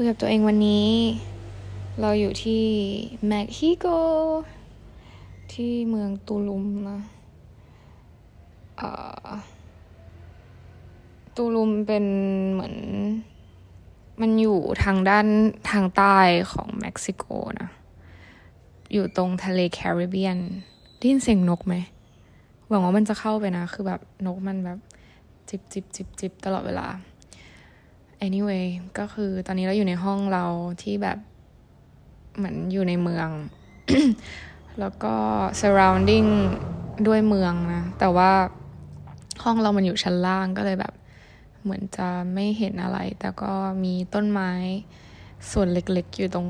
คุยกับตัวเองวันนี้ เราอยู่ที่เม็กซิโก ที่เมืองตูลุมนะตูลุมเป็นเหมือน มันอยู่ทางด้านทางใต้ของเม็กซิโกนะ อยู่ตรงทะเลแคริบเบียนได้ยินเสียงนกไหมหวังว่ามันจะเข้าไปนะ คือแบบนกมันแบบ จิบจิบจิบจิบตลอดเวลา anyway ก็คือตอนนี้เราอยู่ในห้องเราที่แบบเหมือนอยู่ในเมือง แล้วก็ surrounding ด้วยเมืองนะ แต่ว่าห้องเรามันอยู่ชั้นล่างก็เลยแบบ เหมือนจะไม่เห็นอะไร แต่ก็มีต้นไม้ส่วนเล็กๆ อยู่ตรง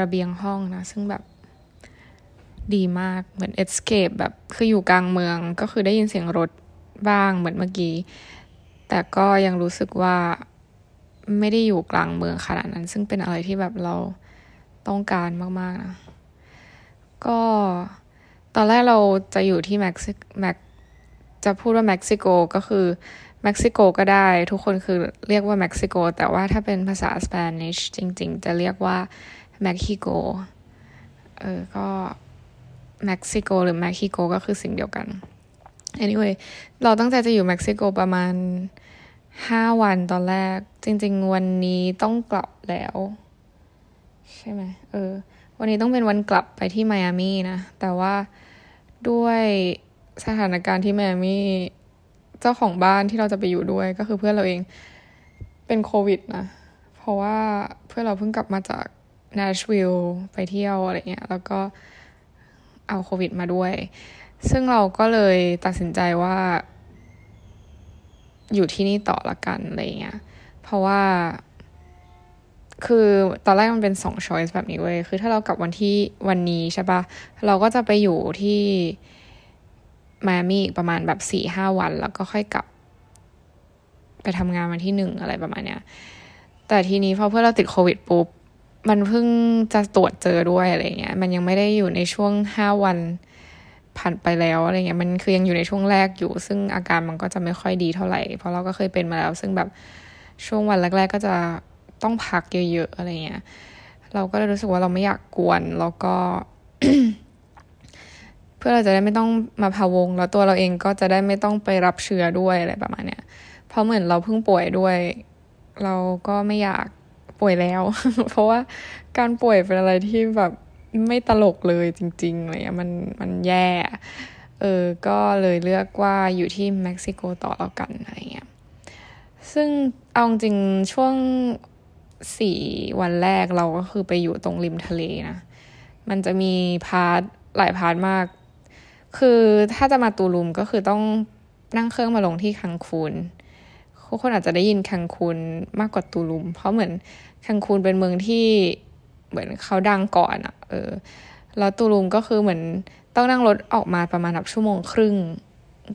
ระเบียงห้องนะ ซึ่งแบบดีมากเหมือน escape แบบคืออยู่กลางเมืองก็คือได้ยินเสียงรถบ้างเหมือนเมื่อกี้ แต่ก็ยังรู้สึกว่าไม่ได้อยู่กลางเมืองขนาดนั้น ซึ่งเป็นอะไรที่แบบเราต้องการมาก ๆ นะ ก็ตอนแรกเราจะอยู่ที่เม็กซิแม็กจะพูดว่าเม็กซิโกก็คือเม็กซิโกก็ได้ ทุกคนคือเรียกว่าเม็กซิโก แต่ว่าถ้าเป็นภาษา Spanish จริง ๆ จะเรียกว่าเม็กซิโกเออก็เม็กซิโกหรือเม็กซิโกก็คือสิ่งเดียวกัน anyway เราตั้งใจจะอยู่เม็กซิโกประมาณห้าวันตอนแรก จริง ๆ วันนี้ต้องกลับแล้ว ใช่ไหมเออ วันนี้ต้องเป็นวันกลับไปที่ไมอามี่นะ แต่ว่าด้วยสถานการณ์ที่ไมอามี่เจ้าของบ้านที่เราจะไปอยู่ด้วยก็คือเพื่อนเราเองเป็นโควิดนะ เพราะว่าเพื่อนเราเพิ่งกลับมาจากน s ชวิลไปเที่ยวอะไรเงี้ย แล้วก็เอาโควิดมาด้วย ซึ่งเราก็เลยตัดสินใจว่า อยู่ที่นี่ต่อละกันอะไรเงี้ย เพราะว่า คือตอนแรกมันเป็นสองช้อยส์แบบนี้เว้ย คือถ้าเรากลับวันที่วันนี้ใช่ปะเราก็จะไปอยู่ที่มามีประมาณแบบสี่ห้าวัน แล้วก็ค่อยกลับ ไปทำงานวันที่หนึ่งอะไรประมาณเนี้ย แต่ทีนี้พอเพื่อเราติดโควิดปุ๊บ มันเพิ่งจะตรวจเจอด้วยอะไรเงี้ย มันยังไม่ได้อยู่ในช่วงห้าวัน ผ่านไปแล้วอะไรเงี้ยมันคือยังอยู่ในช่วงแรกอยู่ ซึ่งอาการมันก็จะไม่ค่อยดีเท่าไหร่ เพราะเราก็เคยเป็นมาแล้ว ซึ่งแบบช่วงวันแรก ๆ ก็จะต้องพักเยอะๆอะไรเงี้ยเราก็เลยรู้สึกว่าเราไม่อยากกวนแล้วก็ เพื่อเราจะได้ไม่ต้องมาพาวง แล้วตัวเราเองก็จะได้ไม่ต้องไปรับเชื้อด้วยอะไรประมาณเนี้ยเพราะเหมือนเราเพิ่งป่วยด้วย เราก็ไม่อยากป่วยแล้ว เพราะว่าการป่วยเป็นอะไรที่แบบ ไม่ตลกเลยจริงๆอะไรเงี้ยมันมันแย่ เออ ก็เลยเลือกว่าอยู่ที่เม็กซิโกต่อแล้วกันอะไรเงี้ย ซึ่งเอาจริงช่วงสี่วันแรกเราก็คือไปอยู่ตรงริมทะเลนะ มันจะมี part หลาย part มาก คือถ้าจะมาตูลุมก็คือต้องนั่งเครื่องมาลงที่คังคูนทุกคนอาจจะได้ยินคังคูนมากกว่าตูลุม เพราะเหมือนคังคูนเป็นเมืองที่ เหมือนเขาดังก่อนอะ่ะ เออ แล้วตูลุมก็คือเหมือนต้องนั่งรถออกมาประมาณแบบชั่วโมงครึ่ง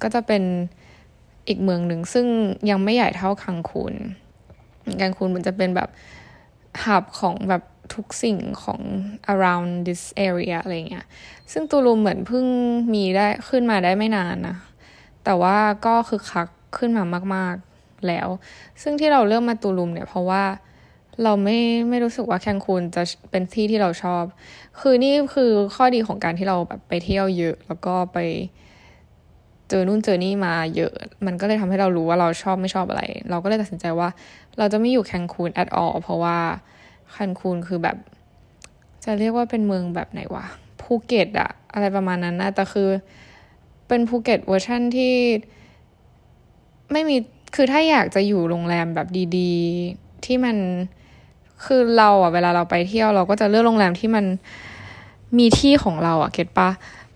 ก็จะเป็นอีกเมืองหนึ่งซึ่งยังไม่ใหญ่เท่าคังคูนคังคูนมันจะเป็นแบบหับของแบบทุกสิ่งของ around this area อะไรเงี้ย ซึ่งตูลุมเหมือนเพิ่งมีได้ขึ้นมาได้ไม่นานนะ แต่ว่าก็คือคักขึ้นมามาก ๆแล้ว ซึ่งที่เราเลือกมาตูลุมเนี่ยเพราะว่า เราไม่ไม่รู้สึกว่าแคนคูนจะเป็นที่ที่เราชอบ คือนี่คือข้อดีของการที่เราแบบไปเที่ยวเยอะ แล้วก็ไปเจอนู่นเจอนี่มาเยอะ มันก็เลยทำให้เรารู้ว่าเราชอบไม่ชอบอะไร เราก็เลยตัดสินใจว่า เราจะไม่อยู่แคนคูน at all เพราะว่าแคนคูนคือแบบ จะเรียกว่าเป็นเมืองแบบไหนวะภูเก็ตอะอะไรประมาณนั้นนะแต่คือเป็นภูเก็ตเวอร์ชั่นที่ไม่มีคือถ้าอยากจะอยู่โรงแรมแบบดี ๆ ที่มัน คือเราอะเวลาเราไปเที่ยวเราก็จะเลือกโรงแรมที่มันมีที่ของเราอะ get ปะ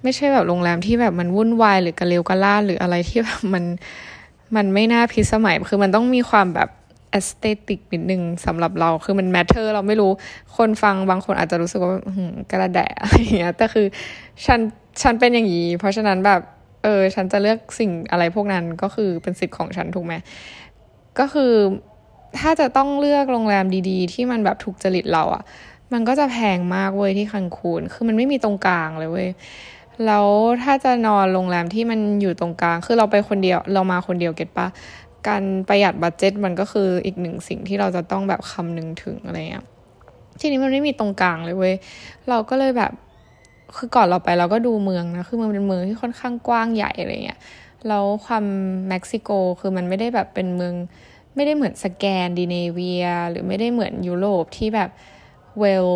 ไม่ใช่แบบโรงแรมที่แบบมันวุ่นวายหรือกระเลวกระล่าหรืออะไรที่แบบมันมันไม่น่าพิสมัย คือมันต้องมีความแบบ aesthetic นิดนึงสำหรับเรา คือมัน matter เราไม่รู้ คนฟังบางคนอาจจะรู้สึกว่ากระแดะอะไรเงี้ย แต่คือฉันฉันเป็นอย่างนี้ เพราะฉะนั้นแบบ เออ ฉันจะเลือกสิ่งอะไรพวกนั้นก็คือเป็นสิทธิ์ของฉันถูกไหม ก็คือ ถ้าจะต้องเลือกโรงแรมดี ๆ ที่มันแบบถูกจริตเราอะมันก็จะแพงมากเว้ยที่คันคูน คือมันไม่มีตรงกลางเลยเว้ย แล้วถ้าจะนอนโรงแรมที่มันอยู่ตรงกลาง คือเราไปคนเดียว เรามาคนเดียว get ปะ การประหยัด budget มันก็คืออีกหนึ่งสิ่งที่เราจะต้องแบบคำนึงถึงอะไรเงี้ย ทีนี้มันไม่มีตรงกลางเลยเว้ย เราก็เลยแบบ คือก่อนเราไปเราก็ดูเมืองนะ คือมันเป็นเมืองที่ค่อนข้างกว้างใหญ่อะไรเงี้ย แล้วความเม็กซิโกคือมันไม่ได้แบบเป็นเมือง ไม่ได้เหมือนสแกนดิเนเวีย หรือไม่ได้เหมือนยุโรปที่แบบ well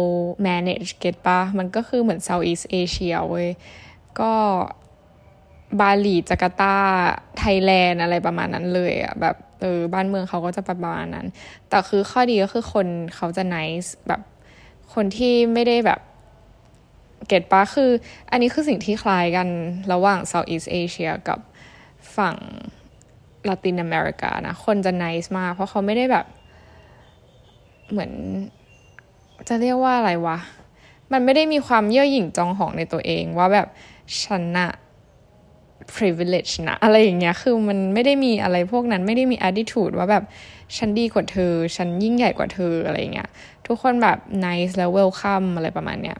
managed get ปะมันก็คือเหมือน Southeast Asia เว้ย ก็บาหลีจาการ์ตา ไทยแลนด์อะไรประมาณนั้นเลยอะแบบเออบ้านเมืองเขาก็จะประมาณนั้น แต่คือข้อดีก็คือคนเขาจะ nice แบบคนที่ไม่ได้แบบ get ปะคือ อันนี้คือสิ่งที่คล้ายกันระหว่าง Southeast Asia กับฝั่ง ลาตินอเมริกานะคนจะ nice มาก เพราะเขาไม่ได้แบบ เหมือน จะเรียกว่าอะไรวะ มันไม่ได้มีความเย่อหยิ่งจองหองในตัวเองว่าแบบฉันอะ privilege นะ อะไรอย่างเงี้ย คือมันไม่ได้มีอะไรพวกนั้น ไม่ได้มี attitude ว่าแบบฉันดีกว่าเธอ ฉันยิ่งใหญ่กว่าเธออะไรเงี้ย ทุกคนแบบ nice แล้ว welcome อะไรประมาณเนี้ย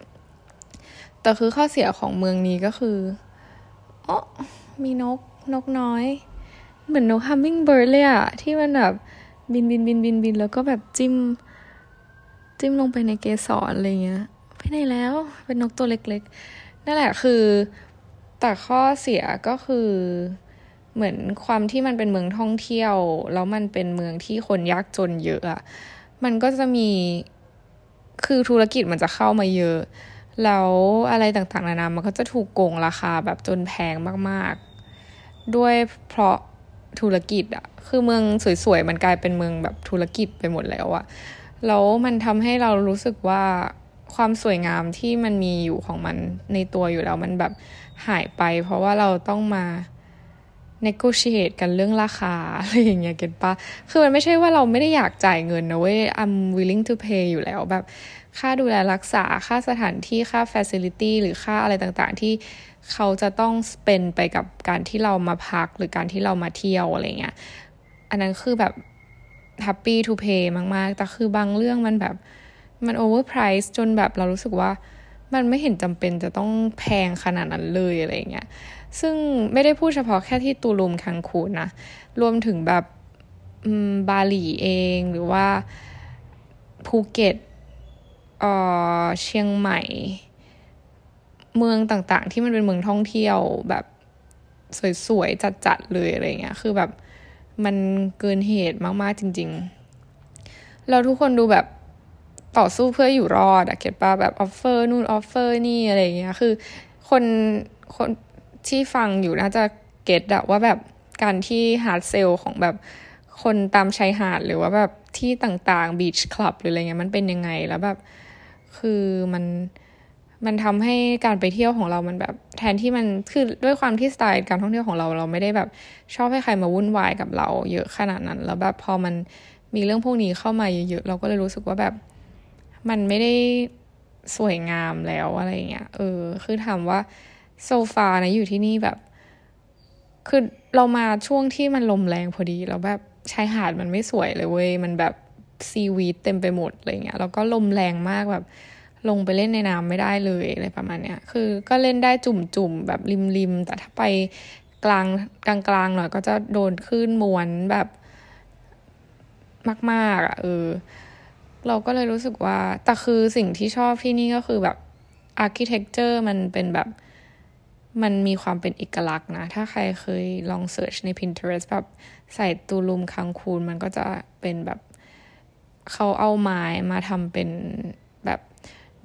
แต่คือข้อเสียของเมืองนี้ก็คืออ๋อมีนก นกน้อย เหมือนนก hummingbird เลยอะที่มันแบบบินบินบินบินบินแล้วก็แบบจิ้ม จิ้มลงไปในเกสรอะไรเงี้ยไปไหนแล้ว เป็นนกตัวเล็กๆ นั่นแหละคือ แต่ข้อเสียก็คือเหมือนความที่มันเป็นเมืองท่องเที่ยว แล้วมันเป็นเมืองที่คนยากจนเยอะอะมันก็จะมีคือธุรกิจมันจะเข้ามาเยอะ แล้วอะไรต่างๆนานามันก็จะถูกโกงราคาแบบจนแพงมาก ๆ ด้วยเพราะ ธุรกิจอะคือเมืองสวยๆมันกลายเป็นเมืองแบบธุรกิจไปหมดแล้วอะแล้วมันทำให้เรารู้สึกว่าความสวยงามที่มันมีอยู่ของมันในตัวอยู่แล้ว มันแบบหายไป เพราะว่าเราต้องมา negotiate กันเรื่องราคาอะไรอย่างเงี้ยเก็ตปะคือมันไม่ใช่ว่าเราไม่ได้อยากจ่ายเงินนะเว้ย I'm willing to pay อยู่แล้วแบบ ค่าดูแลรักษาค่าสถานที่ค่า facility หรือค่าอะไรต่างๆ ที่เขาจะต้องเป็นไปกับการที่เรามาพักหรือการที่เรามาเที่ยวอะไรเงี้ย อันนั้นคือแบบ happy to pay มาก ๆ แต่คือบางเรื่องมันแบบมัน overprice จนแบบเรารู้สึกว่ามันไม่เห็นจำเป็นจะต้องแพงขนาดนั้นเลยอะไรเงี้ย ซึ่งไม่ได้พูดเฉพาะแค่ที่ตูลุมคังคูนนะ รวมถึงแบบบาหลีเองหรือว่าภูเก็ต เออเชียงใหม่ เมืองต่างๆ ที่มันเป็นเมืองท่องเที่ยวแบบสวยๆ จัดๆ เลยอะไรเงี้ย คือแบบมันเกินเหตุมากๆ จริง ๆ เราทุกคนดูแบบต่อสู้เพื่ออยู่รอดอะ get ปะแบบ offer นู่น offer นี่อะไรเงี้ย คือคนคนที่ฟังอยู่น่าจะ get อะว่าแบบการที่ hard sell ของแบบคนตามชายหาดหรือว่าแบบที่ต่างๆ beach club หรืออะไรเงี้ยมันเป็นยังไงแล้วแบบ คือมันมันทำให้การไปเที่ยวของเรามันแบบ แทนที่มันคือด้วยความที่สไตล์การท่องเที่ยวของเราเราไม่ได้แบบชอบให้ใครมาวุ่นวายกับเรา เยอะขนาดนั้น แล้วแบบพอมันมีเรื่องพวกนี้เข้ามาเยอะๆเราก็เลยรู้สึกว่าแบบ มันไม่ได้สวยงามแล้วอะไรเงี้ยเออ คือถามว่าโซฟานะอยู่ที่นี่แบบ คือเรามาช่วงที่มันลมแรงพอดี แล้วแบบชายหาดมันไม่สวยเลยเว้ยมันแบบ ซีวีดเต็มไปหมดอะไรเงี้ยแล้วก็ลมแรงมากแบบ ลงไปเล่นในน้ำไม่ได้เลยอะไรประมาณเนี้ยคือก็เล่นได้จุ่มๆแบบริมๆแต่ถ้าไปกลางกลางๆหน่อยก็จะโดนคลื่นมวนแบบมากๆอะเออ เราก็เลยรู้สึกว่า แต่คือสิ่งที่ชอบที่นี่ก็คือแบบ architecture มันเป็นแบบ มันมีความเป็นเอกลักษณ์นะ ถ้าใครเคยลอง search ใน Pinterest แบบใส่ตูลุมคังคูน มันก็จะเป็นแบบ เขาเอาไม้มาทำเป็นแบบ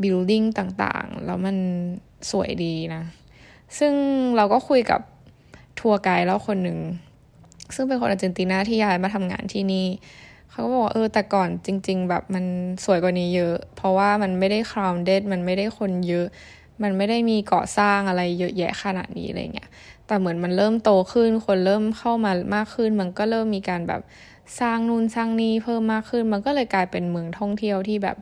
building ต่างๆ แล้วมันสวยดีนะ ซึ่งเราก็คุยกับ tour guide แล้วคนหนึ่ง ซึ่งเป็นคนอาร์เจนตินาที่ย้ายมาทำงานที่นี่ เขาก็บอกเออแต่ก่อนจริง ๆ แบบมันสวยกว่านี้เยอะ เพราะว่ามันไม่ได้คราวเด็ดมันไม่ได้คนเยอะ มันไม่ได้มีก่อสร้างอะไรเยอะแยะขนาดนี้อะไรเงี้ยแต่เหมือนมันเริ่มโตขึ้น คนเริ่มเข้ามามากขึ้น มันก็เริ่มมีการแบบ สร้างนู่นสร้างนี่เพิ่มมากขึ้น มันก็เลยกลายเป็นเมืองท่องเที่ยวที่แบบ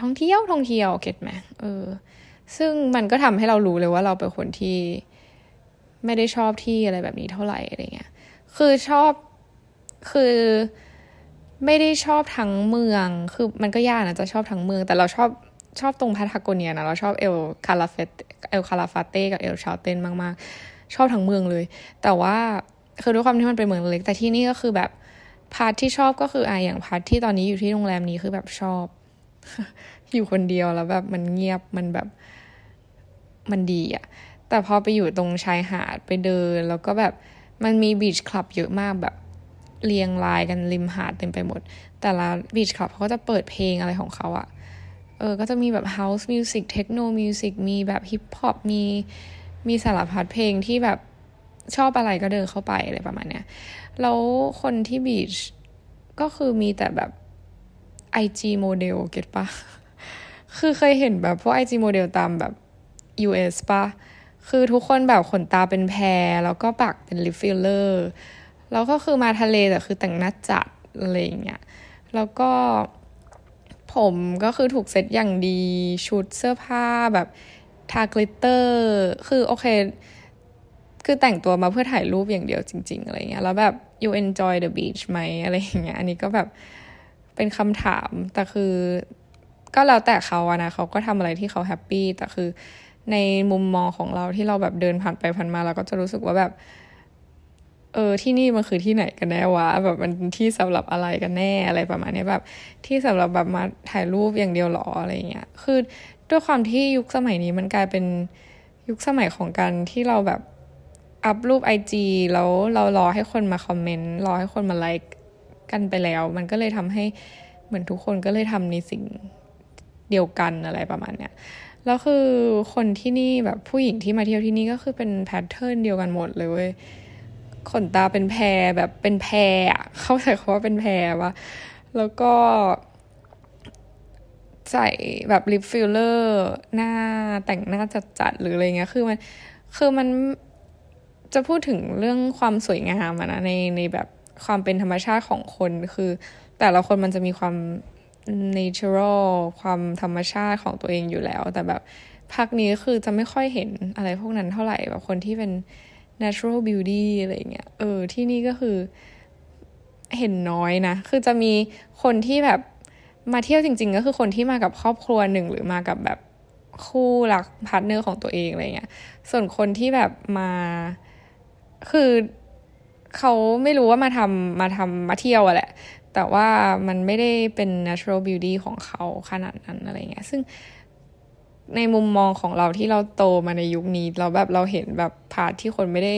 ท่องเที่ยวท่องเที่ยวเก็ตไหมเออ ซึ่งมันก็ทำให้เรารู้เลยว่าเราเป็นคนที่ ไม่ได้ชอบที่อะไรแบบนี้เท่าไหร่อะไรเงี้ย คือชอบคือไม่ได้ชอบทั้งเมือง คือมันก็ยากนะจะชอบทั้งเมือง แต่เราชอบชอบตรงพาทาโกเนียนะ เราชอบเอลคาราเฟตเอลคาราฟาเต้กับเอลชาลเตนมาก ๆ ชอบทั้งเมืองเลย แต่ว่า คือด้วยความที่มันเป็นเมืองเล็ก แต่ที่นี่ก็คือแบบ part ที่ชอบก็คืออะอย่าง part ที่ตอนนี้อยู่ที่โรงแรมนี้คือแบบชอบ อยู่คนเดียวแล้วแบบมันเงียบมันแบบมันดีอะแต่พอไปอยู่ตรงชายหาดไปเดิน แล้วก็แบบมันมีบีชคลับเยอะมากแบบเรียงรายกันริมหาดเต็มไปหมด แต่ละบีชคลับเขาก็จะเปิดเพลงอะไรของเขาอะเออ ก็จะมีแบบ house music techno music มีแบบฮิปฮอปมีมีสารพัดเพลงที่แบบ ชอบอะไรก็เดินเข้าไปอะไรประมาณเนี้ยแล้วคนที่บีชก็คือมีแต่แบบ IG โมเดลเก็ตปะคือเคยเห็นแบบพวก IG model ตามแบบ US ปะคือทุกคนแบบขนตาเป็นแพ แล้วก็ปากเป็น lip filler แล้วก็คือมาทะเลแต่คือแต่งหน้าจัดอะไรอย่างเงี้ย แล้วก็ผมก็คือถูกเซ็ตอย่างดี ชุดเสื้อผ้าแบบทา glitter คือโอเค คือแต่งตัวมาเพื่อถ่ายรูปอย่างเดียวจริง ๆ อะไรเงี้ย แล้วแบบ you enjoy the beach ไหมอะไรอย่างเงี้ย อันนี้ก็แบบเป็นคำถาม แต่คือก็แล้วแต่เขาอะนะเขาก็ทำอะไรที่เขา happy แต่คือในมุมมองของเราที่เราแบบเดินผ่านไปผ่านมาเราก็จะรู้สึกว่าแบบ เออที่นี่มันคือที่ไหนกันแน่วะแบบมันที่สำหรับอะไรกันแน่อะไรประมาณนี้แบบ ที่สำหรับแบบมาถ่ายรูปอย่างเดียวหรออะไรเงี้ยคือด้วยความที่ยุคสมัยนี้มันกลายเป็นยุคสมัยของการที่เราแบบ อัพรูป IG แล้วเรารอให้คนมาคอมเมนต์รอให้คนมาไลค์กันไปแล้ว มันก็เลยทำให้เหมือนทุกคนก็เลยทำในสิ่งเดียวกันอะไรประมาณเนี้ยแล้วคือคนที่นี่แบบผู้หญิงที่มาเที่ยวที่นี่ก็คือเป็น pattern เดียวกันหมดเลยเว้ยขนตาเป็นแพรแบบเป็นแพรเข้าใจคำว่าเป็นแพปะแล้วก็ ใส่แบบ lip filler หน้าแต่งหน้าจัดๆหรืออะไรเงี้ย คือมัน คือมัน จะพูดถึงเรื่องความสวยงามนะในในแบบความเป็นธรรมชาติของคนคือ แต่ละคนมันจะมีความ natural ความธรรมชาติของตัวเองอยู่แล้ว แต่แบบภาคนี้คือจะไม่ค่อยเห็นอะไรพวกนั้นเท่าไหร่แบบคนที่เป็น natural beauty อะไรเงี้ยเออที่นี่ก็คือเห็นน้อยนะ คือจะมีคนที่แบบมาเที่ยวจริง ๆ ก็คือคนที่มากับครอบครัวหนึ่งหรือมากับแบบคู่รัก partner ของตัวเองอะไรเงี้ย ส่วนคนที่แบบมา คือเขาไม่รู้ว่ามาทำมาทำมาเที่ยวอะแหละ แต่ว่ามันไม่ได้เป็น natural beauty ของเขาขนาดนั้นอะไรเงี้ย ซึ่งในมุมมองของเราที่เราโตมาในยุคนี้ เราแบบเราเห็นแบบ part ที่คนไม่ได้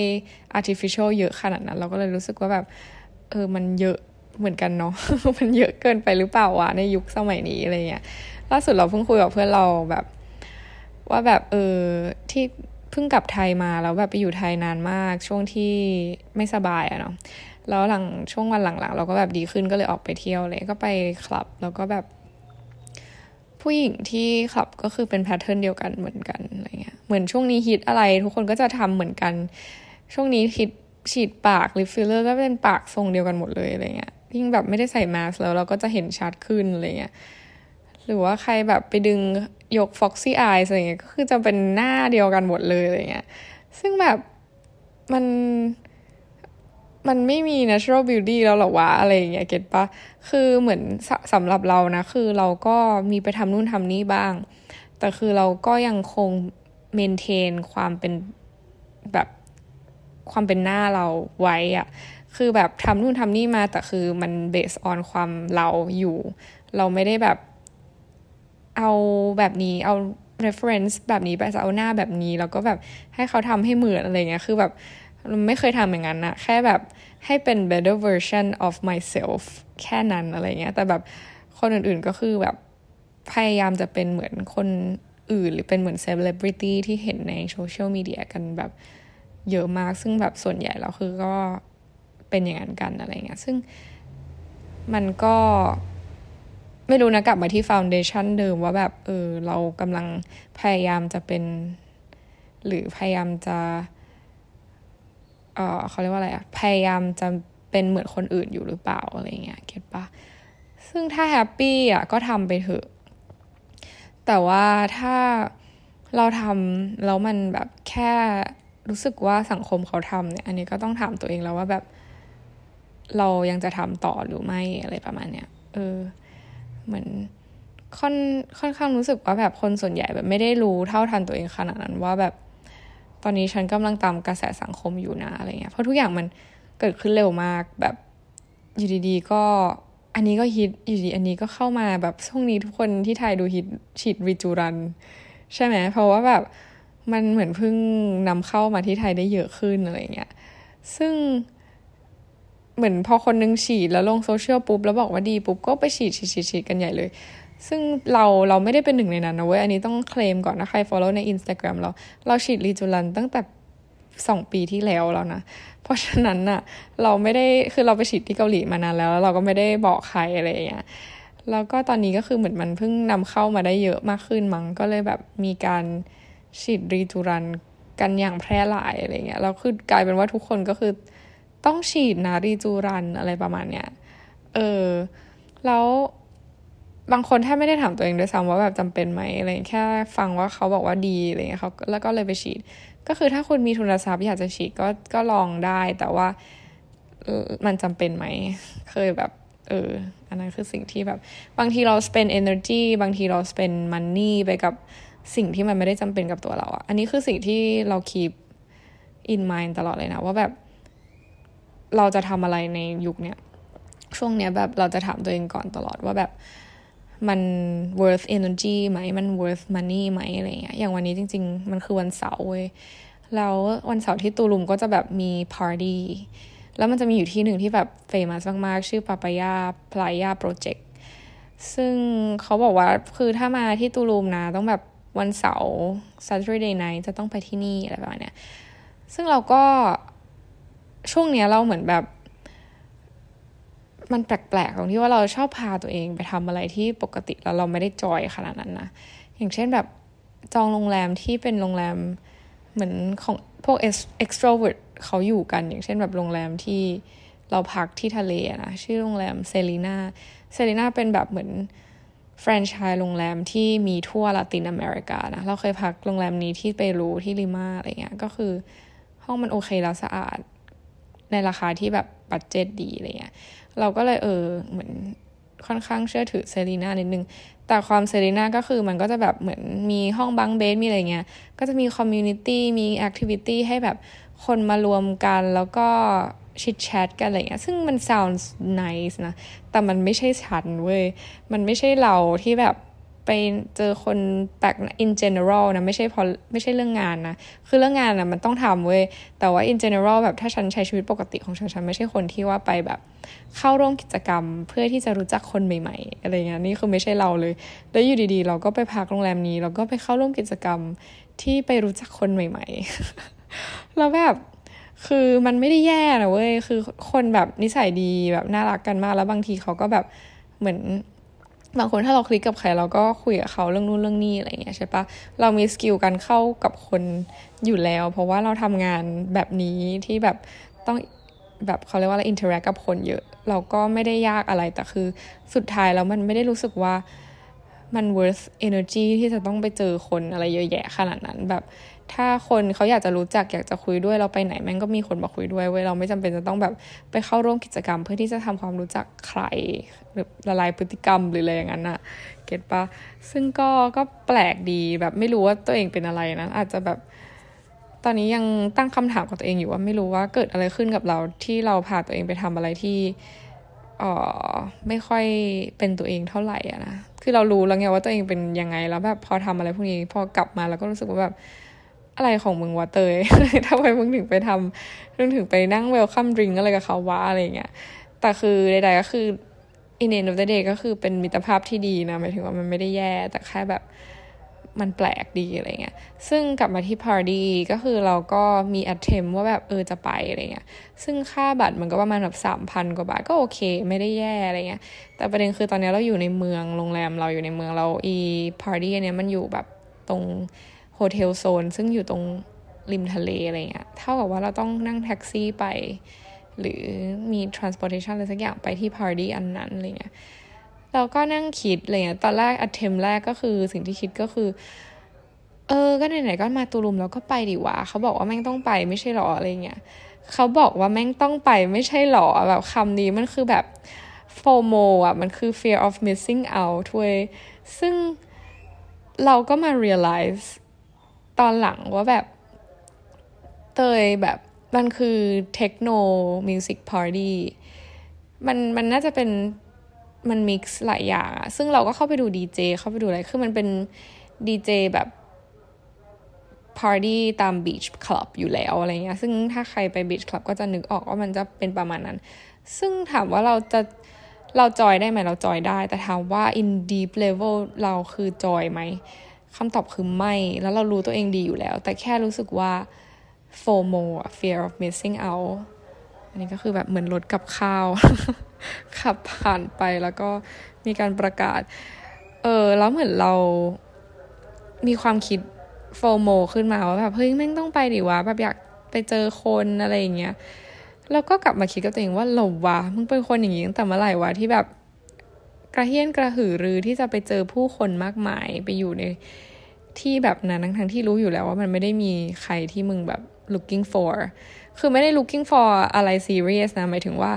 artificial เยอะขนาดนั้น เราก็เลยรู้สึกว่าแบบ เออมันเยอะเหมือนกันเนาะ มันเยอะเกินไปหรือเปล่าวะในยุคสมัยนี้อะไรเงี้ย ล่าสุดเราเพิ่งคุยกับเพื่อนเราแบบ ว่าแบบเออที่ เพิ่งกลับไทยมาแล้วแบบไปอยู่ไทยนานมาก ช่วงที่ไม่สบายอะเนาะแล้วหลังช่วงวันหลังๆ เราก็แบบดีขึ้นก็เลยออกไปเที่ยวเลยก็ไปคลับแล้วก็แบบ ผู้หญิงที่คลับก็คือเป็น pattern เดียวกันเหมือนกันอะไรเงี้ยเหมือนช่วงนี้ฮิตอะไร ทุกคนก็จะทำเหมือนกัน ช่วงนี้ฮิตฉีดปาก lip filler ก็เป็นปากทรงเดียวกันหมดเลยอะไรเงี้ยยิ่งแบบไม่ได้ใส่มาสแล้วเราก็จะเห็นชัดขึ้นอะไรเงี้ย หรือว่าใครแบบไปดึงยก Foxy Eyes อะไรเงี้ยก็คือจะเป็นหน้าเดียวกันหมดเลยอะไรเงี้ยซึ่งแบบมันมันไม่มี natural beauty แล้วหรอวะอะไรอย่างเงี้ยเก็ตปะคือเหมือนสสำหรับเรานะ คือเราก็มีไปทำนู่นทำนี่บ้าง แต่คือเราก็ยังคงเมนเทนความเป็นแบบความเป็นหน้าเราไว้อะคือแบบทำนู่นทำนี่มาแต่คือมันเบสออนความเราอยู่ เราไม่ได้แบบ เอาแบบนี้เอา reference แบบนี้ไปจะเอาหน้าแบบนี้ แล้วก็แบบให้เขาทำให้เหมือนอะไรเงี้ยคือแบบไม่เคยทำอย่างนั้นนะแค่แบบให้เป็น better version of myself แค่นั้นอะไรเงี้ยแต่แบบคนอื่นๆก็คือแบบพยายามจะเป็นเหมือนคนอื่น หรือเป็นเหมือน celebrity ที่เห็นในโซเชียลมีเดียกันแบบเยอะมาก ซึ่งแบบส่วนใหญ่แล้วคือก็เป็นอย่างนั้นกันอะไรเงี้ยซึ่งมันก็ ไม่รู้นะกลับมาที่ foundation เดิมว่าแบบเออเรากำลังพยายามจะเป็น หรือพยายามจะ เออเขาเรียกว่าอะไรอะพยายามจะเป็นเหมือนคนอื่นอยู่หรือเปล่าอะไรเงี้ย get ปะซึ่งถ้า happy อะก็ทำไปเถอะ แต่ว่าถ้าเราทำแล้วมันแบบแค่รู้สึกว่าสังคมเขาทำเนี่ย อันนี้ก็ต้องถามตัวเองแล้วว่าแบบ เรายังจะทำต่อหรือไม่อะไรประมาณเนี้ยเออ เหมือนค่อนค่อนข้างรู้สึกว่าแบบคนส่วนใหญ่แบบไม่ได้รู้เท่าทันตัวเองขนาดนั้นว่าแบบตอนนี้ฉันกำลังตามกระแสสังคมอยู่นะอะไรเงี้ยเพราะทุกอย่างมันเกิดขึ้นเร็วมากแบบอยู่ดีๆก็อันนี้ก็ฮิตอยู่ดีอันนี้ก็เข้ามาแบบช่วงนี้ทุกคนที่ไทยดูฮิตฉีดรีจูรัน ใช่ไหมเพราะว่าแบบมันเหมือนเพิ่งนำเข้ามาที่ไทยได้เยอะขึ้นอะไรเงี้ยซึ่ง เหมือนพอคนนึงฉีดแล้วลงโซเชียลปุ๊บแล้วบอกว่าดีปุ๊บก็ไปฉีดฉีดฉีดฉีดกันใหญ่เลย ซึ่งเราเราไม่ได้เป็นหนึ่งในนั้นนะเว้ย อันนี้ต้องเคลมก่อนนะใคร follow ใน Instagram เรา เราฉีดรีจูรันตั้งแต่สองปีที่แล้วแล้วนะ เพราะฉะนั้นน่ะ เราไม่ได้คือเราไปฉีดที่เกาหลีมานานแล้วแล้ว เราก็ไม่ได้บอกใครอะไรอย่างเงี้ยแล้วก็ตอนนี้ก็คือเหมือนมันเพิ่งนำเข้ามาได้เยอะมากขึ้นมั้งก็เลยแบบมีการฉีดรีจูรันกันอย่างแพร่หลายอะไรเงี้ยแล้วคือกลายเป็นว่าทุกคนก็คือ ต้องฉีดนะรีจูรันอะไรประมาณเนี้ย เออ แล้วบางคนแทบไม่ได้ถามตัวเองด้วยซ้ำว่าแบบจำเป็นไหมอะไรแค่ฟังว่าเขาบอกว่าดีอะไรเงี้ยเขาแล้วก็เลยไปฉีด ก็คือถ้าคุณมีทุนทรัพย์อยากจะฉีดก็ก็ลองได้ แต่ว่ามันจำเป็นไหม เคยแบบ เออ อันนั้นคือสิ่งที่แบบ บางทีเรา spend energy บางทีเรา spend money ไปกับสิ่งที่มันไม่ได้จำเป็นกับตัวเราอะอันนี้คือสิ่งที่เรา keep in mind ตลอดเลยนะ ว่าแบบ เราจะทำอะไรในยุคเนี้ยช่วงเนี้ยแบบเราจะถามตัวเองก่อนตลอดว่าแบบมัน worth energy ไหม มัน worth money ไหมอะไรเงี้ย อย่างวันนี้จริง ๆ มันคือวันเสาร์เว้ย แล้ววันเสาร์ที่ตูลุมก็จะแบบมี party แล้วมันจะมีอยู่ที่หนึ่งที่แบบเฟมัสมากๆ ชื่อปาปายาพลายาโปรเจกต์ ซึ่งเขาบอกว่าคือถ้ามาที่ตูลุมนะ ต้องแบบวันเสาร์ Saturday night จะต้องไปที่นี่อะไรแบบเนี้ย ซึ่งเราก็ ช่วงเนี้ยเราเหมือนแบบ มันแปลกๆตรงที่ว่าเราชอบพาตัวเองไปทำอะไรที่ปกติแล้วเราไม่ได้จอยขนาดนั้นนะอย่างเช่นแบบจองโรงแรมที่เป็นโรงแรมเหมือนของพวก extrovert เขาอยู่กัน อย่างเช่นแบบโรงแรมที่เราพักที่ทะเลนะชื่อโรงแรม Selina Selina เป็นแบบเหมือนแฟรนไชส์โรงแรมที่มีทั่วลาตินอเมริกานะ เราเคยพักโรงแรมนี้ที่เปรูที่ลิมาอะไรเงี้ย ก็คือห้องมันโอเคแล้วสะอาด ในราคาที่แบบ budget ดีอะไรเงี้ยเราก็เลยเออเหมือนค่อนข้างเชื่อถือ Selina นิดนึง แต่ความ Selina ก็คือมันก็จะแบบเหมือนมีห้อง bunk bed มีอะไรเงี้ย ก็จะมี community มี activity ให้แบบคนมารวมกันแล้วก็ chit chat กันอะไรเงี้ย ซึ่งมัน sounds nice นะ แต่มันไม่ใช่ฉันเว้ย มันไม่ใช่เราที่แบบ ไปเจอคนแปลก in general นะไม่ใช่พอไม่ใช่เรื่องงานนะ คือเรื่องงานนะมันต้องทำเว้ย แต่ว่า in general แบบถ้าฉันใช้ชีวิตปกติของฉันฉันไม่ใช่คนที่ว่าไปแบบเข้าร่วมกิจกรรมเพื่อที่จะรู้จักคนใหม่ ๆ อะไรเงี้ยนี่คือไม่ใช่เราเลย แล้วอยู่ดีๆ เราก็ไปพักโรงแรมนี้ เราก็ไปเข้าร่วมกิจกรรมที่ไปรู้จักคนใหม่ๆแล้วแบบคือมันไม่ได้แย่นะเว้ย คือคนแบบนิสัยดีแบบน่ารักกันมาก แล้วบางทีเขาก็แบบเหมือน บางคนถ้าเราคลิกกับใครเราก็คุยกับเขาเรื่องนู้นเรื่องนี้อะไรเงี้ยใช่ปะเรามีสกิลการเข้ากับคนอยู่แล้ว เพราะว่าเราทำงานแบบนี้ที่แบบต้องแบบเขาเรียกว่าอะไร interact กับคนเยอะ เราก็ไม่ได้ยากอะไรแต่คือสุดท้ายแล้วมันไม่ได้รู้สึกว่ามัน worth energy ที่จะต้องไปเจอคนอะไรเยอะแยะขนาดนั้นแบบ ถ้าคนเขาอยากจะรู้จักอยากจะคุยด้วยเราไปไหนแม่งก็มีคนมาคุยด้วยเว้ยเราไม่จำเป็นจะต้องแบบไปเข้าร่วมกิจกรรม เพื่อที่จะทำความรู้จักใครหรือละลายพฤติกรรมหรืออะไรอย่างนั้นอะ get ปะซึ่งก็ก็แปลกดีแบบไม่รู้ว่าตัวเองเป็นอะไรนะอาจจะแบบ ตอนนี้ยังตั้งคำถามกับตัวเองอยู่ว่าไม่รู้ว่าเกิดอะไรขึ้นกับเราที่เราพาตัวเองไปทำอะไรที่เออไม่ค่อยเป็นตัวเองเท่าไหร่อะนะ คือเรารู้แล้วไงว่าตัวเองเป็นยังไงแล้วแบบพอทำอะไรพวกนี้พอกลับมาแล้วก็รู้สึกว่าแบบ อะไรของมึงวะเตยทำไมมึงถึงไปทำมึงถึงไปนั่งเวลคัมดริงอะไรกับเขาวะอะไรเงี้ย แต่คือใดๆก็คือ in end of the day ก็คือเป็นมิตรภาพที่ดีนะหมายถึงว่ามันไม่ได้แย่แต่แค่แบบมันแปลกดีอะไรเงี้ย ซึ่งกลับมาที่ party ก็คือเราก็มี attempt ว่าแบบเออจะไปอะไรเงี้ย ซึ่งค่าบัตรมันก็ประมาณแบบสามพันกว่าบาทก็โอเค ไม่ได้แย่อะไรเงี้ย แต่ประเด็นคือตอนนี้เราอยู่ในเมืองโรงแรมเราอยู่ในเมืองเราอี party อันเนี้ยมันอยู่แบบตรง เทลโซนซึ่งอยู่ตรงริมทะเลอะไรเงี้ยเท่ากับว่าเราต้องนั่งแท็กซี่ไป หรือมี transportation อะไรสักอย่างไปที่ party อันนั้นอะไรเงี้ยเราก็นั่งคิดอะไรเงี้ยตอนแรก attempt แรกก็คือสิ่งที่คิดก็คือ เออ ก็ไหนๆก็มาตูรุมแล้วก็ไปดิวะเขาบอกว่าแม่งต้องไปไม่ใช่หรออะไรเงี้ยเขาบอกว่าแม่งต้องไปไม่ใช่หรอแบบคำนี้มันคือแบบ FOMO อะ มันคือ fear of missing out เว้ยซึ่งเราก็มา realize ตอนหลังว่าแบบเตยแบบมันคือเทคโนmusic party มันมันน่าจะเป็นมัน mix หลายอย่างอะซึ่งเราก็เข้าไปดูดีเจเข้าไปดูอะไร คือมันเป็นดีเจแบบพาร์ตี้ตาม beach club อยู่แล้วอะไรเงี้ย ซึ่งถ้าใครไป beach club ก็จะนึกออกว่ามันจะเป็นประมาณนั้น ซึ่งถามว่าเราจะเราจอยได้ไหมเราจอยได้ แต่ถามว่า in deep level เราคือ joy ไหม คำตอบคือไม่ แล้วเรารู้ตัวเองดีอยู่แล้ว แต่แค่รู้สึกว่า FOMO fear of missing out อันนี้ก็คือแบบเหมือนรถกับข้าว ขับผ่านไปแล้วก็มีการประกาศ เออ แล้วเหมือนเรามีความคิดโฟโมขึ้นมาว่าแบบเฮ้ยแม่งต้องไปดิวะแบบอยากไปเจอคนอะไรอย่างเงี้ยแล้วก็กลับมาคิดกับตัวเองว่าหลบวะมึงเป็นคนอย่างนี้ตั้งแต่เมื่อไหร่วะที่แบบ กระเฮี้ยนกระหือรือที่จะไปเจอผู้คนมากมายไปอยู่ในที่แบบนั้นทั้งที่รู้อยู่แล้วว่ามันไม่ได้มีใครที่มึงแบบ looking for คือไม่ได้ looking for อะไร serious นะ หมายถึงว่า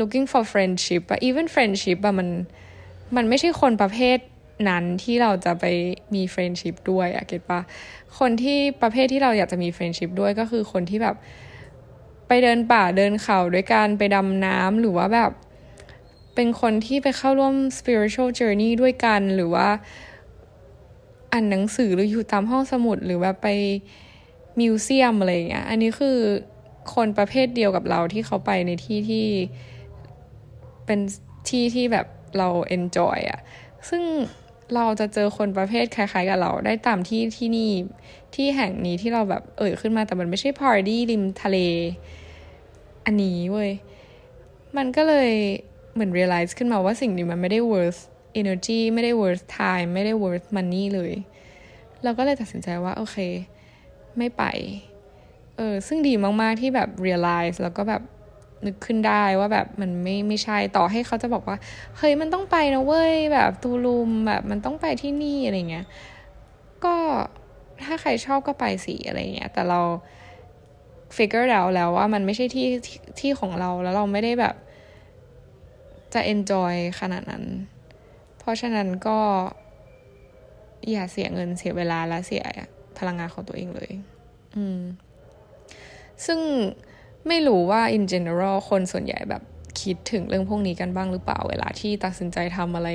looking for friendship อะ even friendship อะมัน มันไม่ใช่คนประเภทนั้นที่เราจะไปมี friendship ด้วยอะเก็ตปะคนที่ประเภทที่เราอยากจะมี friendship ด้วยก็คือคนที่แบบ ไปเดินป่าเดินเขาด้วยกันไปดำน้ำหรือว่าแบบ เป็นคนที่ไปเข้าร่วม spiritual journey ด้วยกันหรือว่าอ่านหนังสือหรืออยู่ตามห้องสมุดหรือแบบไป museum อะไรเงี้ย อันนี้คือคนประเภทเดียวกับเราที่เขาไปในที่ที่เป็นที่ที่แบบเรา enjoy อะซึ่งเราจะเจอคนประเภทคล้าย ๆ กับเราได้ตามที่ที่นี่ที่แห่งนี้ที่เราแบบเอ่ยขึ้นมาแต่มันไม่ใช่พาร์ตี้ริมทะเล อันนี้เว้ย มันก็เลย เหมือน realize ขึ้นมาว่าสิ่งนี้มันไม่ได้ worth energy ไม่ได้ worth time ไม่ได้ worth money เลย เราก็เลยตัดสินใจว่า โอเค ไม่ไป เออ ซึ่งดีมาก ๆ ที่แบบ realize แล้วก็แบบนึกขึ้นได้ว่าแบบมันไม่ไม่ใช่ต่อให้เขาจะบอกว่า เฮ้ยมันต้องไปนะเว้ย แบบตูลุมแบบมันต้องไปที่นี่อะไรเงี้ย ก็ถ้าใครชอบก็ไปสิอะไรเงี้ย แต่เรา figure out แล้วว่ามันไม่ใช่ที่ที่ของเราแล้วเราไม่ได้แบบ จะ enjoy ขนาดนั้น เพราะฉะนั้นก็อย่าเสียเงินเสียเวลาและเสียพลังงานของตัวเองเลย อืม ซึ่งไม่รู้ว่า in general คนส่วนใหญ่แบบคิดถึงเรื่องพวกนี้กันบ้างหรือเปล่าเวลาที่ตัดสินใจทำอะไร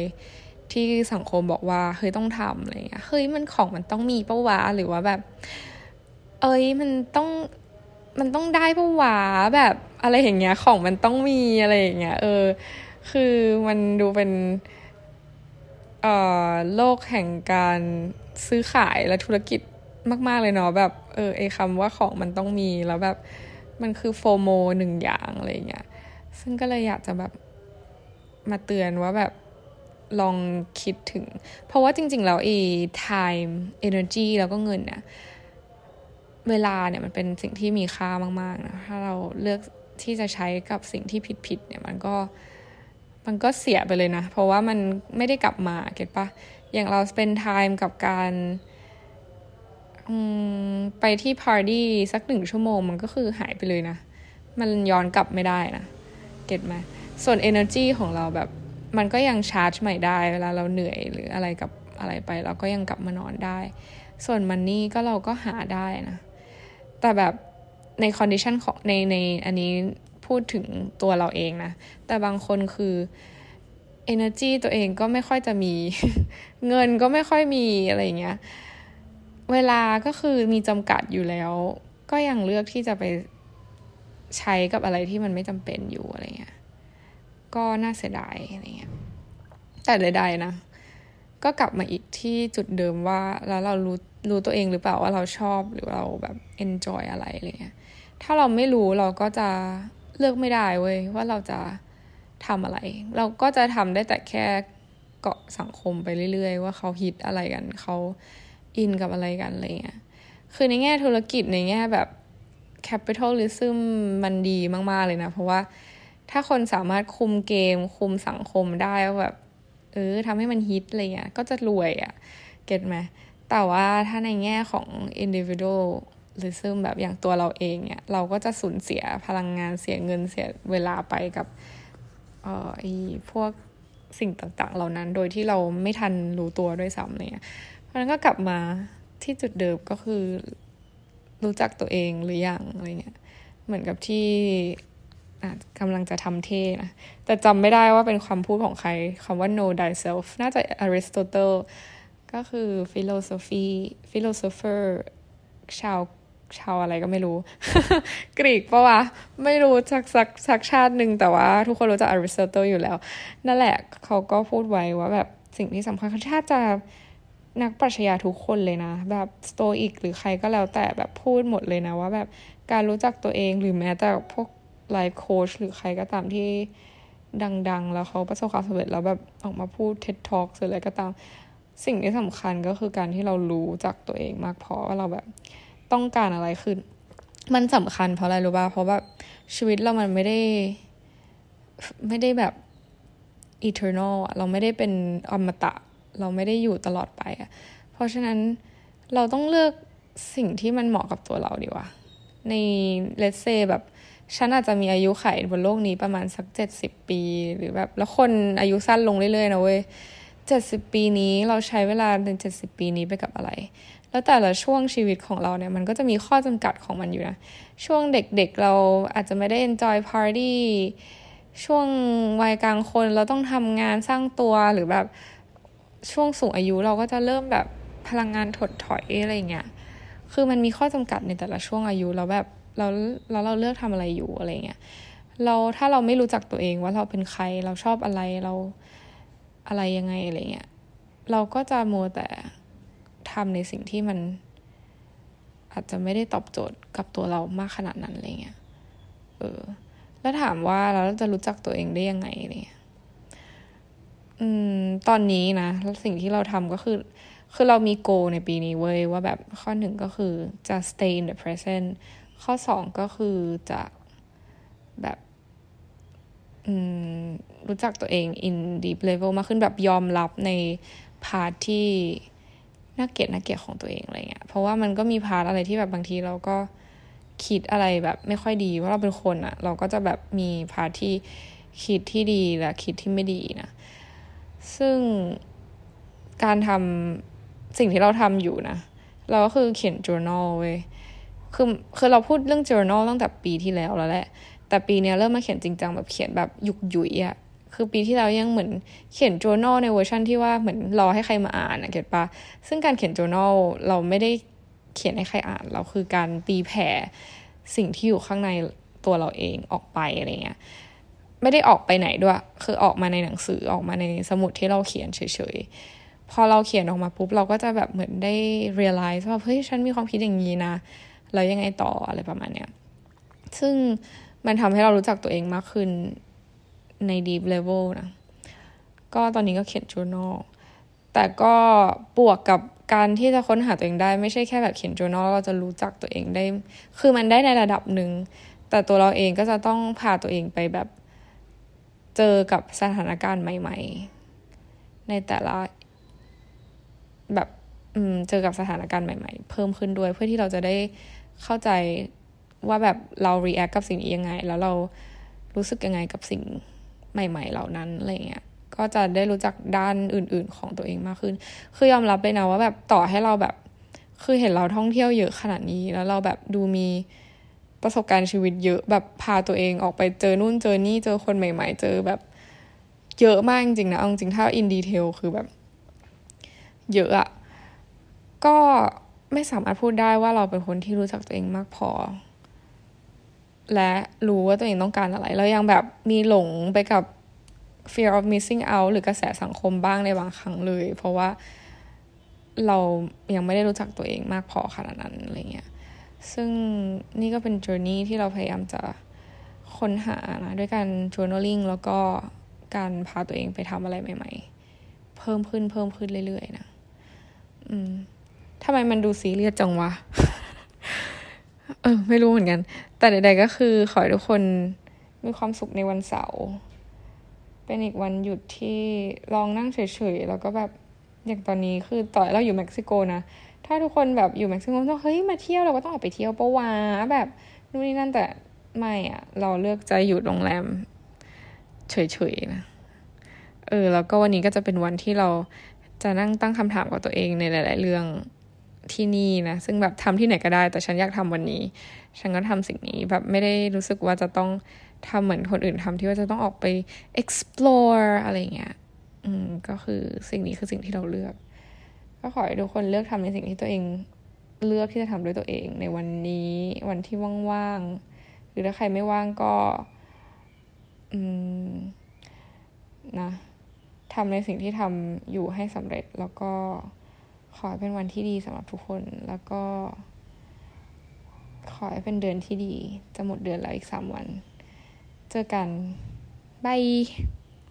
ที่สังคมบอกว่าเฮ้ยต้องทำอะไรเงี้ยเฮ้ยมันของมันต้องมีปะวะหรือว่าแบบ เอ้ยมันต้องมันต้องได้ปะวะแบบ อะไรอย่างเงี้ยของมันต้องมีอะไรอย่างเงี้ยเออ คือมันดูเป็นเอ่อโลกแห่งการซื้อขายและธุรกิจมาก ๆ เลยเนาะแบบเออไอคำว่าของมันต้องมีแล้วแบบมันคือโฟโมหนึ่งอย่างอะไรเงี้ยซึ่งก็เลยอยากจะแบบมาเตือนว่าแบบลองคิดถึง เพราะว่าจริง ๆ แล้วไอ้ time energy แล้วก็เงินเนี่ยเวลาเนี่ยมันเป็นสิ่งที่มีค่ามาก ๆ นะ ถ้าเราเลือกที่จะใช้กับสิ่งที่ผิด ๆ เนี่ยมันก็ มันก็เสียไปเลยนะ เพราะว่ามันไม่ได้กลับมา get ปะอย่างเรา spend time กับการไปที่พาร์ตี้สักหนึ่งชั่วโมง มันก็คือหายไปเลยนะ มันย้อนกลับไม่ได้นะ get ไหมส่วน energy ของเราแบบ มันก็ยังชาร์จใหม่ได้ เวลาเราเหนื่อยหรืออะไรกับอะไรไป เราก็ยังกลับมานอนได้ ส่วน money ก็เราก็หาได้นะ แต่แบบใน condition ของในในอันนี้ พูดถึงตัวเราเองนะ แต่บางคนคือ energy ตัวเองก็ไม่ค่อยจะมี เงินก็ไม่ค่อยมีอะไรเงี้ย เวลาก็คือมีจำกัดอยู่แล้ว ก็ยังเลือกที่จะไปใช้กับอะไรที่มันไม่จำเป็นอยู่อะไรเงี้ย ก็น่าเสียดายอะไรเงี้ย แต่ใดๆนะ ก็กลับมาอีกที่จุดเดิมว่าแล้วเรารู้รู้ตัวเองหรือเปล่าว่าเราชอบหรือเราแบบ enjoy อะไรอะไรเงี้ย ถ้าเราไม่รู้เราก็จะ เลือกไม่ได้เว้ยว่าเราจะทำอะไร เราก็จะทำได้แต่แค่เกาะสังคมไปเรื่อย ๆ ว่าเขาฮิตอะไรกันเขาอินกับอะไรกันอะไรเงี้ยคือในแง่ธุรกิจในแง่แบบ capitalism มันดีมาก ๆ เลยนะ เพราะว่าถ้าคนสามารถคุมเกม คุมสังคมได้แบบ เออทำให้มันฮิตอะไรเงี้ยก็จะรวยอะ่ะ เก็ตไหมแต่ว่าถ้าในแง่ของ individual หรือซึ่งแบบอย่างตัวเราเองเนี่ย เราก็จะสูญเสียพลังงานเสียเงินเสียเวลาไปกับเอ่อไอพวกสิ่งต่างๆ เหล่านั้นโดยที่เราไม่ทันรู้ตัวด้วยซ้ำเนี่ย เพราะนั้นก็กลับมาที่จุดเดิมก็คือรู้จักตัวเองหรืออยังอะไรเงี้ย เหมือนกับที่กำลังจะทำเท่นะ แต่จำไม่ได้ว่าเป็นคำพูดของใครคำว่า know thyself น่าจะ Aristotle ก็คือ philosophy philosopher ชาว ชาวอะไรก็ไม่รู้ กรีกปะวะ ไม่รู้สักสักสักชาติหนึ่งแต่ว่าทุกคนรู้จักอริสโตเติลอยู่แล้ว นั่นแหละเขาก็พูดไว้ว่าแบบสิ่งที่สำคัญถ้าจะนักปรัชญาทุกคนเลยนะ แบบสโตอิกหรือใครก็แล้วแต่แบบพูดหมดเลยนะ ว่าแบบการรู้จักตัวเองหรือแม้แต่พวก life coach หรือใครก็ตามที่ดัง ๆ แล้วเขาประสบความสำเร็จแล้วแบบออกมาพูด TED Talk หรืออะไรก็ตาม สิ่งที่สำคัญก็คือการที่เรารู้จักตัวเองมากพอว่าเราแบบ ต้องการอะไรซึ่งมันสำคัญเพราะอะไรรู้ป่ะเพราะแบบชีวิตเรามันไม่ได้ ไม่ได้แบบ eternal เราไม่ได้เป็นอมตะ เราไม่ได้อยู่ตลอดไปอะเพราะฉะนั้นเราต้องเลือกสิ่งที่มันเหมาะกับตัวเราดีกว่า ในเลสเซแบบฉันอาจจะมีอายุไขบนโลกนี้ประมาณสักเจ็ดสิบปี หรือแบบแล้วคนอายุสั้นลงเรื่อยๆนะเว้ยเจ็ดสิบปีนี้เราใช้เวลาในเจ็ดสิบปีนี้ไปกับอะไร แล้วแต่ละช่วงชีวิตของเราเนี่ยมันก็จะมีข้อจำกัดของมันอยู่นะ ช่วงเด็กๆเเราอาจจะไม่ได้ enjoy party ช่วงวัยกลางคนเราต้องทำงานสร้างตัวหรือแบบช่วงสูงอายุเราก็จะเริ่มแบบพลังงานถดถอยอะไรเงี้ย คือมันมีข้อจำกัดในแต่ละช่วงอายุแล้วแบบเราแล้วเราเลือกทำอะไรอยู่อะไรเงี้ย เราถ้าเราไม่รู้จักตัวเองว่าเราเป็นใครเราชอบอะไรเราอะไรยังไงอะไรเงี้ย เราก็จะมัวแต่ ทำในสิ่งที่มัน อาจจะไม่ได้ตอบโจทย์กับตัวเรามากขนาดนั้นอะไรเงี้ย เออ แล้วถามว่าเราจะรู้จักตัวเองได้ยังไงเนี่ยอืม ตอนนี้นะแล้วสิ่งที่เราทำก็คือ คือเรามีโกในปีนี้เว้ยว่าแบบข้อหนึ่งก็คือจะ stay in the present ข้อสองก็คือจะแบบรู้จักตัวเอง in deep level มากขึ้นแบบยอมรับใน part ที่ น่าเกลียดน่าเกลียดของตัวเองอะไรเงี้ย เพราะว่ามันก็มี part อะไรที่แบบบางทีเราก็คิดอะไรแบบไม่ค่อยดีว่าเราเป็นคนอะเราก็จะแบบมี part ที่คิดที่ดีและคิดที่ไม่ดีนะ ซึ่งการทำสิ่งที่เราทำอยู่นะ เราก็คือเขียน journal เว้ยคือคือเราพูดเรื่อง journal ตั้งแต่ปีที่แล้วแล้วแหละ แต่ปีนี้เริ่มมาเขียนจริงจังแบบเขียนแบบยุกยุยอะ คือปีที่แล้วยังเหมือนเขียน journal ในเวอร์ชันที่ว่าเหมือนรอให้ใครมาอ่านนะเก็ตปะซึ่งการเขียน journal เราไม่ได้เขียนให้ใครอ่าน เราคือการตีแผ่สิ่งที่อยู่ข้างในตัวเราเองออกไปอะไรเงี้ยไม่ได้ออกไปไหนด้วย คือออกมาในหนังสือออกมาในสมุดที่เราเขียนเฉยๆ พอเราเขียนออกมาปุ๊บเราก็จะแบบเหมือนได้ realize ว่าเฮ้ยฉันมีความคิดอย่างนี้นะ แล้วยังไงต่ออะไรประมาณเนี้ย ซึ่งมันทำให้เรารู้จักตัวเองมากขึ้น ใน deep level นะ ก็ตอนนี้ก็เขียน journal แต่ก็บวกกับการที่จะค้นหาตัวเองได้ไม่ใช่แค่แบบเขียน journal เราจะรู้จักตัวเองได้ คือมันได้ในระดับหนึ่ง แต่ตัวเราเองก็จะต้องพาตัวเองไปแบบเจอกับสถานการณ์ใหม่ ๆ ในแต่ละแบบเจอกับสถานการณ์ใหม่ ๆ เพิ่มขึ้นด้วยเพื่อที่เราจะได้เข้าใจว่าแบบเรา react กับสิ่งนี้ยังไง แล้วเรารู้สึกยังไงกับสิ่ง ใหม่ ๆ เหล่านั้นอะไรเงี้ยก็จะได้รู้จักด้านอื่น ๆ ของตัวเองมากขึ้น คือยอมรับเลยนะว่าแบบต่อให้เราแบบ คือเห็นเราท่องเที่ยวเยอะขนาดนี้ แล้วเราแบบดูมีประสบการณ์ชีวิตเยอะแบบพาตัวเองออกไปเจอนู่นเจอนี่เจอคนใหม่ ๆ เจอแบบเยอะมากจริงๆนะเอาจริงถ้าอินดีเทลคือแบบ เยอะอะก็ไม่สามารถพูดได้ว่าเราเป็นคนที่รู้จักตัวเองมากพอ และรู้ว่าตัวเองต้องการอะไร แล้วยังแบบมีหลงไปกับ fear of missing out หรือกระแสสังคมบ้างในบางครั้งเลย เพราะว่าเรายังไม่ได้รู้จักตัวเองมากพอขนาดนั้นอะไรเงี้ย ซึ่งนี่ก็เป็น journey ที่เราพยายามจะค้นหานะด้วยการ journaling แล้วก็การพาตัวเองไปทำอะไรใหม่ ๆ เพิ่มขึ้นเพิ่มขึ้นเรื่อยๆนะ อืมทำไมมันดูซีเรียสจังวะ เออ ไม่รู้เหมือนกัน แต่ใดๆก็คือขอให้ทุกคนมีความสุขในวันเสาร์เป็นอีกวันหยุดที่ลองนั่งเฉยๆ แล้วก็แบบอย่างตอนนี้คือต่อเราอยู่เม็กซิโกนะ ถ้าทุกคนแบบอยู่เม็กซิโกต้องเฮ้ยมาเที่ยวเราก็ต้องออกไปเที่ยวปะวะแบบนู่นนี่นั่นแต่ไม่อะเราเลือกใจอยู่โรงแรม เฉยๆนะเออแล้วก็วันนี้ก็จะเป็นวันที่เราจะนั่งตั้งคำถามกับตัวเองในหลาย ๆ เรื่อง ที่นี่นะซึ่งแบบทำที่ไหนก็ได้ แต่ฉันอยากทำวันนี้ ฉันก็ทำสิ่งนี้แบบไม่ได้รู้สึกว่าจะต้องทำเหมือนคนอื่นทำที่ว่าจะต้องออกไป explore อะไรเงี้ยอืมก็คือสิ่งนี้คือสิ่งที่เราเลือก ก็ขอให้ทุกคนเลือกทำในสิ่งที่ตัวเองเลือกที่จะทำด้วยตัวเอง ในวันนี้วันที่ว่างๆหรือถ้าใครไม่ว่างก็อืมนะทำในสิ่งที่ทำอยู่ให้สำเร็จแล้วก็ ขอให้เป็นวันที่ดีสำหรับทุกคน แล้วก็ ขอให้เป็นเดือนที่ดี จะหมดเดือนแล้วอีกสามวัน เจอกัน บาย